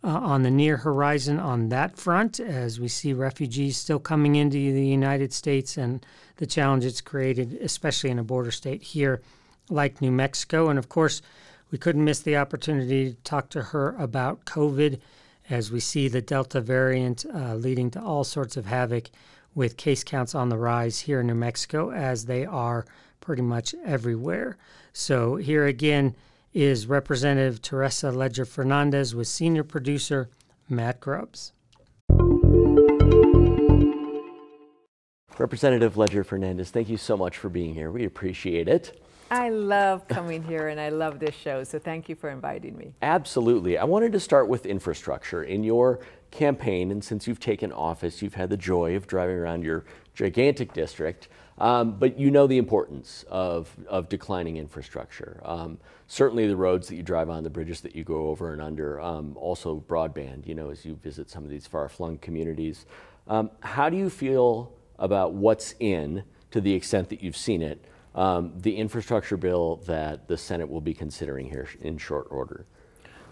uh, on the near horizon on that front as we see refugees still coming into the United States and the challenge it's created, especially in a border state here like New Mexico. And of course, we couldn't miss the opportunity to talk to her about COVID as we see the Delta variant uh, leading to all sorts of havoc with case counts on the rise here in New Mexico as they are pretty much everywhere. So, here again is Representative Teresa Leger Fernandez with senior producer Matt Grubbs. Representative Leger Fernandez, thank you so much for being here. We appreciate it. I love coming here and I love this show, so thank you for inviting me. Absolutely. I wanted to start with infrastructure. In your campaign, and since you've taken office, you've had the joy of driving around your gigantic district. Um, but you know the importance of, of declining infrastructure. Um, certainly the roads that you drive on, the bridges that you go over and under, um, also broadband, you know, as you visit some of these far-flung communities. Um, how do you feel about what's in, to the extent that you've seen it, um, the infrastructure bill that the Senate will be considering here in short order?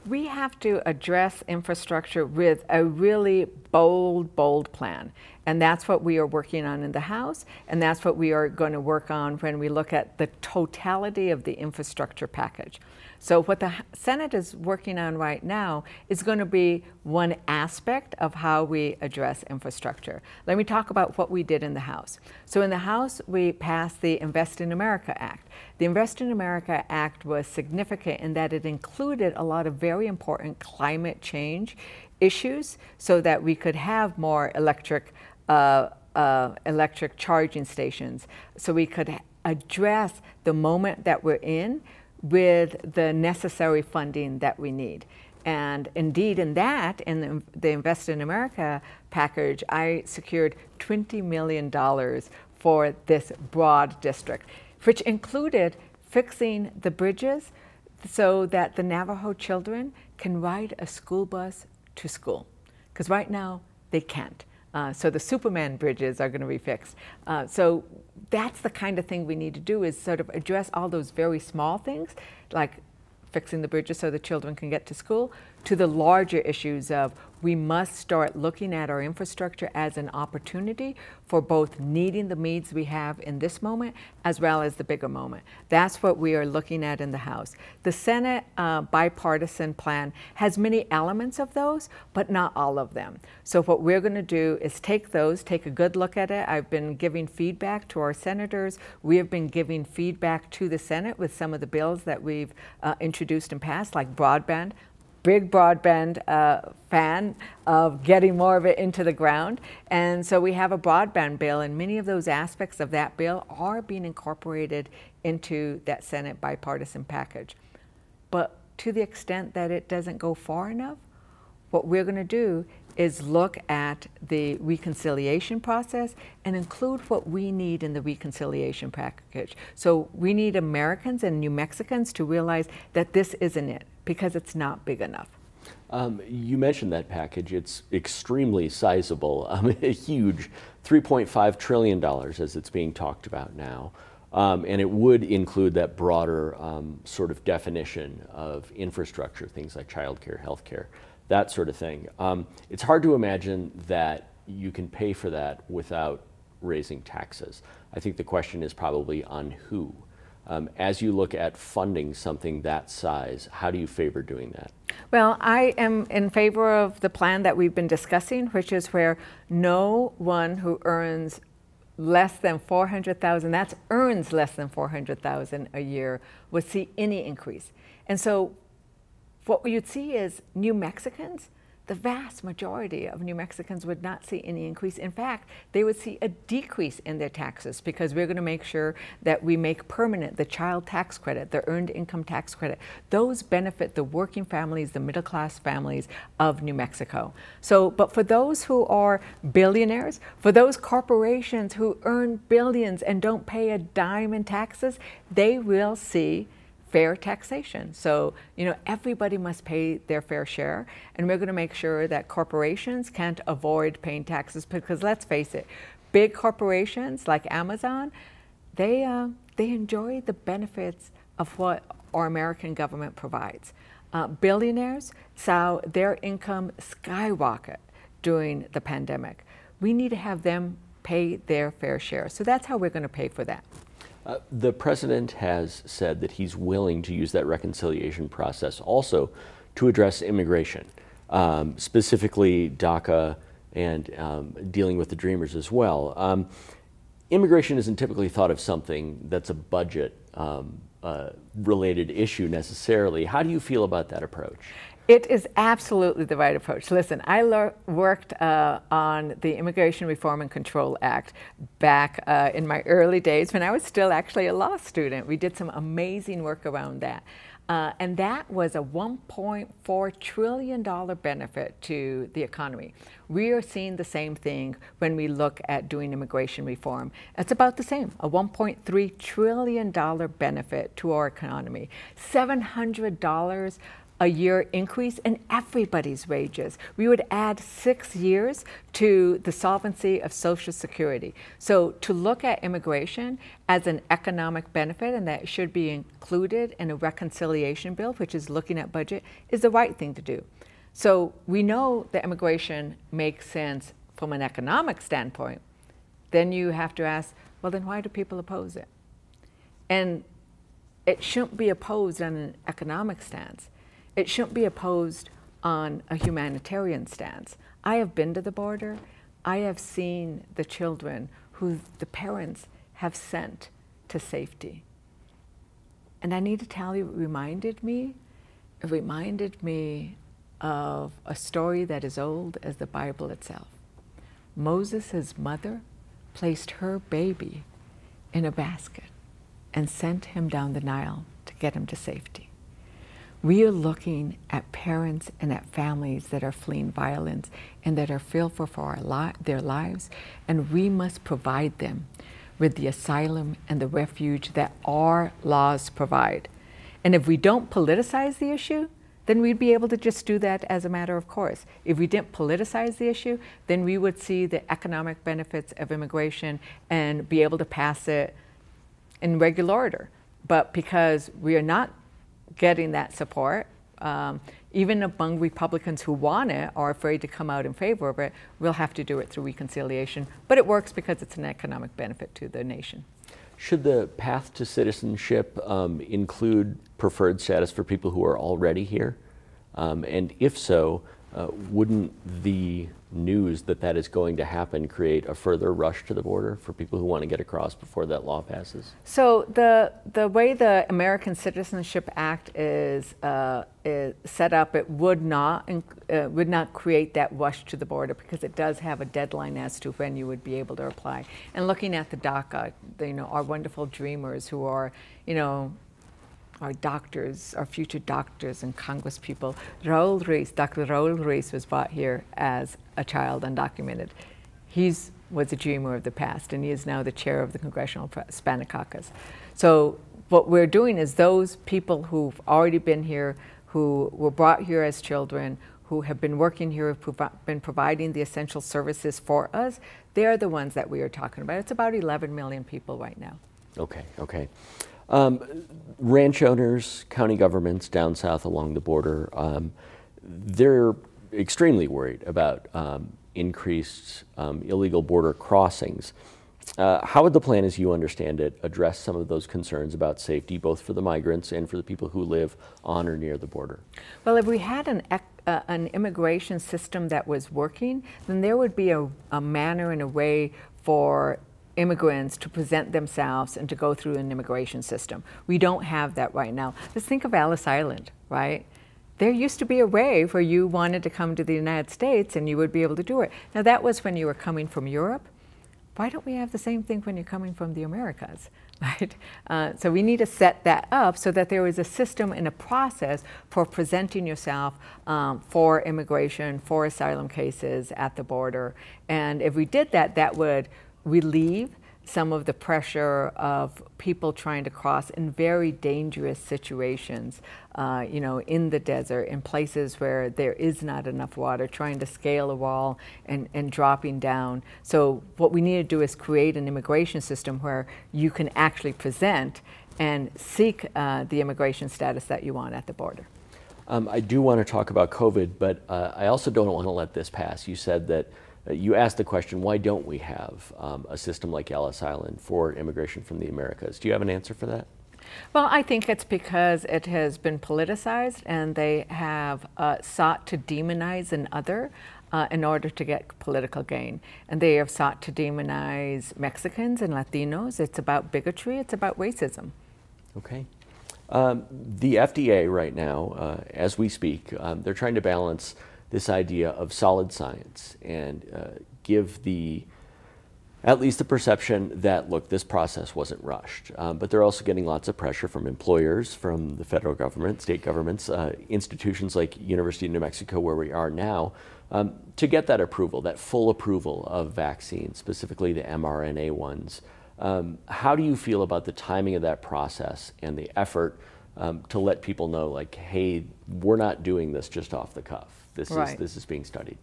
We have to address infrastructure with a really bold, bold plan. And that's what we are working on in the House, and that's what we are going to work on when we look at the totality of the infrastructure package. So, what the Senate is working on right now is going to be one aspect of how we address infrastructure. Let me talk about what we did in the House. So, in the House, we passed the Invest in America Act. The Invest in America Act was significant in that it included a lot of very important climate change issues so that we could have more electric. Uh, uh, electric charging stations so we could address the moment that we're in with the necessary funding that we need. And indeed, in that, in the, the Invest in America package, I secured $20 million for this broad district, which included fixing the bridges so that the Navajo children can ride a school bus to school. Because right now, they can't. Uh, so the Superman bridges are going to be fixed. Uh, so that's the kind of thing we need to do is sort of address all those very small things like fixing the bridges so the children can get to school to the larger issues of we must start looking at our infrastructure as an opportunity for both needing the needs we have in this moment as well as the bigger moment. That's what we are looking at in the House. The Senate uh, bipartisan plan has many elements of those, but not all of them. So, what we're going to do is take those, take a good look at it. I've been giving feedback to our senators. We have been giving feedback to the Senate with some of the bills that we've uh, introduced and passed, like broadband big broadband uh, fan of getting more of it into the ground. And so we have a broadband bill, and many of those aspects of that bill are being incorporated into that Senate bipartisan package. But to the extent that it doesn't go far enough, what we're going to do is look at the reconciliation process and include what we need in the reconciliation package. So we need Americans and New Mexicans to realize that this isn't it because it's not big enough. Um, you mentioned that package. It's extremely sizable, um, a huge $3.5 trillion as it's being talked about now. Um, and it would include that broader um, sort of definition of infrastructure, things like childcare, healthcare, that sort of thing. Um, it's hard to imagine that you can pay for that without raising taxes. I think the question is probably on who. Um, as you look at funding something that size, how do you favor doing that? Well, I am in favor of the plan that we've been discussing, which is where no one who earns less than 400,000, that's earns less than 400,000 a year, would see any increase. And so what you'd see is New Mexicans the vast majority of New Mexicans would not see any increase. In fact, they would see a decrease in their taxes because we're going to make sure that we make permanent the child tax credit, the earned income tax credit. Those benefit the working families, the middle class families of New Mexico. So, but for those who are billionaires, for those corporations who earn billions and don't pay a dime in taxes, they will see fair taxation. So, you know, everybody must pay their fair share, and we're going to make sure that corporations can't avoid paying taxes because let's face it, big corporations like Amazon, they, uh, they enjoy the benefits of what our American government provides. Uh, billionaires saw their income skyrocket during the pandemic. We need to have them pay their fair share. So that's how we're going to pay for that. Uh, the president has said that he's willing to use that reconciliation process also to address immigration, um, specifically DACA and um, dealing with the Dreamers as well. Um, immigration isn't typically thought of something that's a budget um, uh, related issue necessarily. How do you feel about that approach? It is absolutely the right approach. Listen, I worked uh, on the Immigration Reform and Control Act back uh, in my early days when I was still actually a law student. We did some amazing work around that. Uh, and that was a $1.4 trillion benefit to the economy. We are seeing the same thing when we look at doing immigration reform. It's about the same a $1.3 trillion benefit to our economy. $700 a year increase in everybody's wages. We would add six years to the solvency of Social Security. So to look at immigration as an economic benefit and that should be included in a reconciliation bill, which is looking at budget, is the right thing to do. So we know that immigration makes sense from an economic standpoint. Then you have to ask, well, then why do people oppose it? And it shouldn't be opposed on an economic stance it shouldn't be opposed on a humanitarian stance. I have been to the border. I have seen the children who the parents have sent to safety. And I need to tell you, it reminded me, it reminded me of a story that is old as the Bible itself. Moses' mother placed her baby in a basket and sent him down the Nile to get him to safety. We are looking at parents and at families that are fleeing violence and that are fearful for li- their lives, and we must provide them with the asylum and the refuge that our laws provide. And if we don't politicize the issue, then we'd be able to just do that as a matter of course. If we didn't politicize the issue, then we would see the economic benefits of immigration and be able to pass it in regular order. But because we are not getting that support. Um, even among Republicans who want it are afraid to come out in favor of it, we'll have to do it through reconciliation. But it works because it's an economic benefit to the nation. Should the path to citizenship um, include preferred status for people who are already here? Um, and if so, uh, wouldn't the news that that is going to happen create a further rush to the border for people who want to get across before that law passes? So the the way the American Citizenship Act is, uh, is set up, it would not uh, would not create that rush to the border because it does have a deadline as to when you would be able to apply. And looking at the DACA, the, you know, our wonderful dreamers who are, you know, our doctors, our future doctors and congresspeople. Raul Ruiz, Dr. Raul Ruiz was brought here as a child undocumented. He was a dreamer of the past, and he is now the chair of the Congressional Hispanic Caucus. So what we're doing is those people who've already been here, who were brought here as children, who have been working here, have provi- been providing the essential services for us, they're the ones that we are talking about. It's about 11 million people right now. Okay, okay. Um, ranch owners, county governments down south along the border, um, they're extremely worried about um, increased um, illegal border crossings. Uh, how would the plan, as you understand it, address some of those concerns about safety, both for the migrants and for the people who live on or near the border? Well, if we had an, uh, an immigration system that was working, then there would be a, a manner and a way for immigrants to present themselves and to go through an immigration system. We don't have that right now. Let's think of Ellis Island, right? there used to be a way where you wanted to come to the United States and you would be able to do it. Now, that was when you were coming from Europe. Why don't we have the same thing when you're coming from the Americas? Right? Uh, so we need to set that up so that there is a system and a process for presenting yourself um, for immigration, for asylum cases at the border. And if we did that, that would relieve some of the pressure of people trying to cross in very dangerous situations, uh, you know, in the desert, in places where there is not enough water, trying to scale a wall and, and dropping down. So, what we need to do is create an immigration system where you can actually present and seek uh, the immigration status that you want at the border. Um, I do want to talk about COVID, but uh, I also don't want to let this pass. You said that you asked the question, why don't we have um, a system like Ellis Island for immigration from the Americas? Do you have an answer for that? Well, I think it's because it has been politicized and they have uh, sought to demonize an other uh, in order to get political gain. And they have sought to demonize Mexicans and Latinos. It's about bigotry, it's about racism. Okay. Um, the FDA, right now, uh, as we speak, um, they're trying to balance this idea of solid science and uh, give the at least the perception that look this process wasn't rushed. Um, but they're also getting lots of pressure from employers from the federal government state governments uh, institutions like university of new mexico where we are now um, to get that approval that full approval of vaccines specifically the mrna ones. Um, how do you feel about the timing of that process and the effort um, to let people know like hey we're not doing this just off the cuff this right. is this is being studied.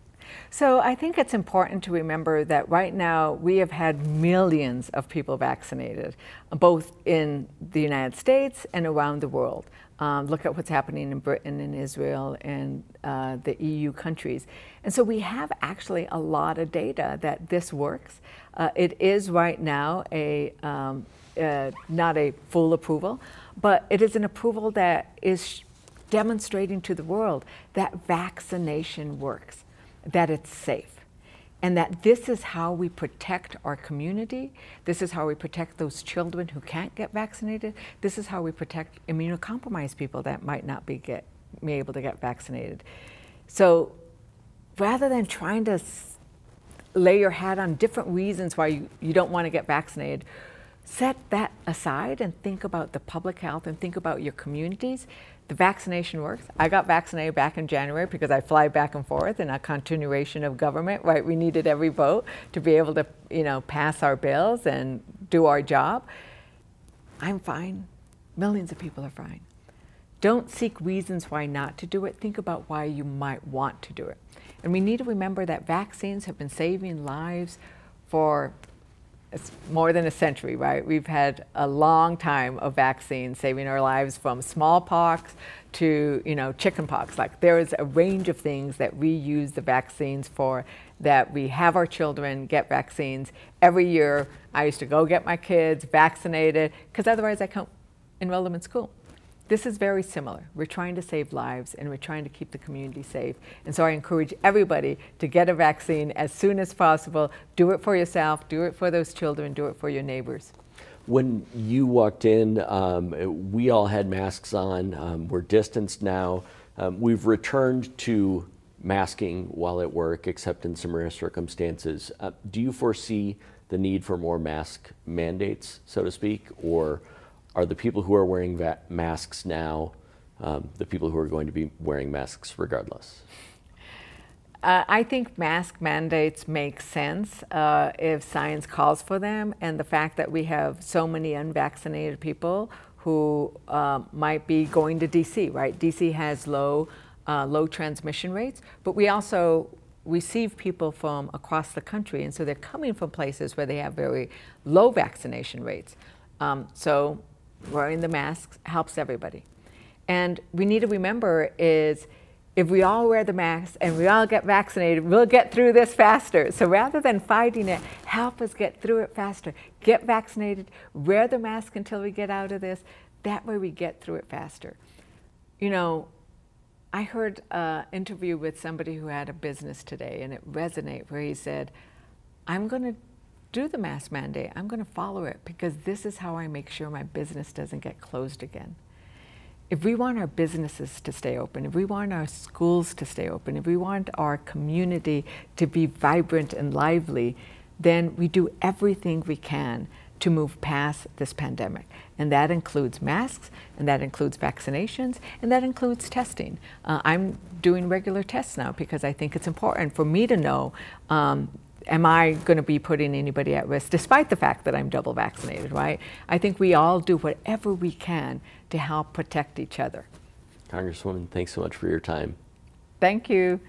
So I think it's important to remember that right now we have had millions of people vaccinated, both in the United States and around the world. Um, look at what's happening in Britain and Israel and uh, the EU countries. And so we have actually a lot of data that this works. Uh, it is right now a um, uh, not a full approval, but it is an approval that is demonstrating to the world that vaccination works, that it's safe, and that this is how we protect our community. This is how we protect those children who can't get vaccinated. This is how we protect immunocompromised people that might not be, get, be able to get vaccinated. So rather than trying to lay your hat on different reasons why you, you don't want to get vaccinated, set that aside and think about the public health and think about your communities the vaccination works. I got vaccinated back in January because I fly back and forth in a continuation of government, right? We needed every vote to be able to, you know, pass our bills and do our job. I'm fine. Millions of people are fine. Don't seek reasons why not to do it. Think about why you might want to do it. And we need to remember that vaccines have been saving lives for it's more than a century, right? We've had a long time of vaccines saving our lives from smallpox to, you know, chickenpox. Like there is a range of things that we use the vaccines for that we have our children get vaccines. Every year I used to go get my kids vaccinated because otherwise I can't enroll them in school. This is very similar. We're trying to save lives and we're trying to keep the community safe. And so I encourage everybody to get a vaccine as soon as possible. Do it for yourself, do it for those children, do it for your neighbors. When you walked in, um, we all had masks on. Um, we're distanced now. Um, we've returned to masking while at work, except in some rare circumstances. Uh, do you foresee the need for more mask mandates, so to speak, or are the people who are wearing masks now um, the people who are going to be wearing masks regardless? Uh, I think mask mandates make sense uh, if science calls for them, and the fact that we have so many unvaccinated people who uh, might be going to DC, right? DC has low, uh, low transmission rates, but we also receive people from across the country, and so they're coming from places where they have very low vaccination rates. Um, so wearing the masks helps everybody. And we need to remember is if we all wear the masks and we all get vaccinated, we'll get through this faster. So rather than fighting it, help us get through it faster. Get vaccinated, wear the mask until we get out of this. That way we get through it faster. You know, I heard an interview with somebody who had a business today and it resonated where he said, I'm going to do the mask mandate. I'm going to follow it because this is how I make sure my business doesn't get closed again. if we want our businesses to stay open, if we want our schools to stay open, if we want our community to be vibrant and lively, then we do everything we can to move past this pandemic. And that includes masks, and that includes vaccinations, and that includes testing. Uh, I'm doing regular tests now because I think it's important for me to know um, am I going to be putting anybody at risk, despite the fact that I'm double vaccinated, right? I think we all do whatever we can to help protect each other. Congresswoman, thanks so much for your time. Thank you.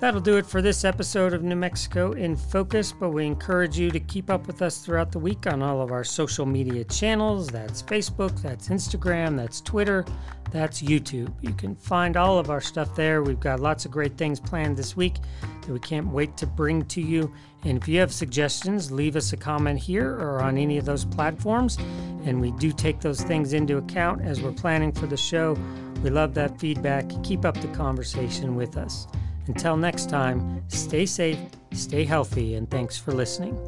That'll do it for this episode of New Mexico in Focus, but we encourage you to keep up with us throughout the week on all of our social media channels. That's Facebook, that's Instagram, that's Twitter, that's YouTube. You can find all of our stuff there. We've got lots of great things planned this week that we can't wait to bring to you. And if you have suggestions, leave us a comment here or on any of those platforms. And we do take those things into account as we're planning for the show. We love that feedback. Keep up the conversation with us. Until next time, stay safe, stay healthy, and thanks for listening.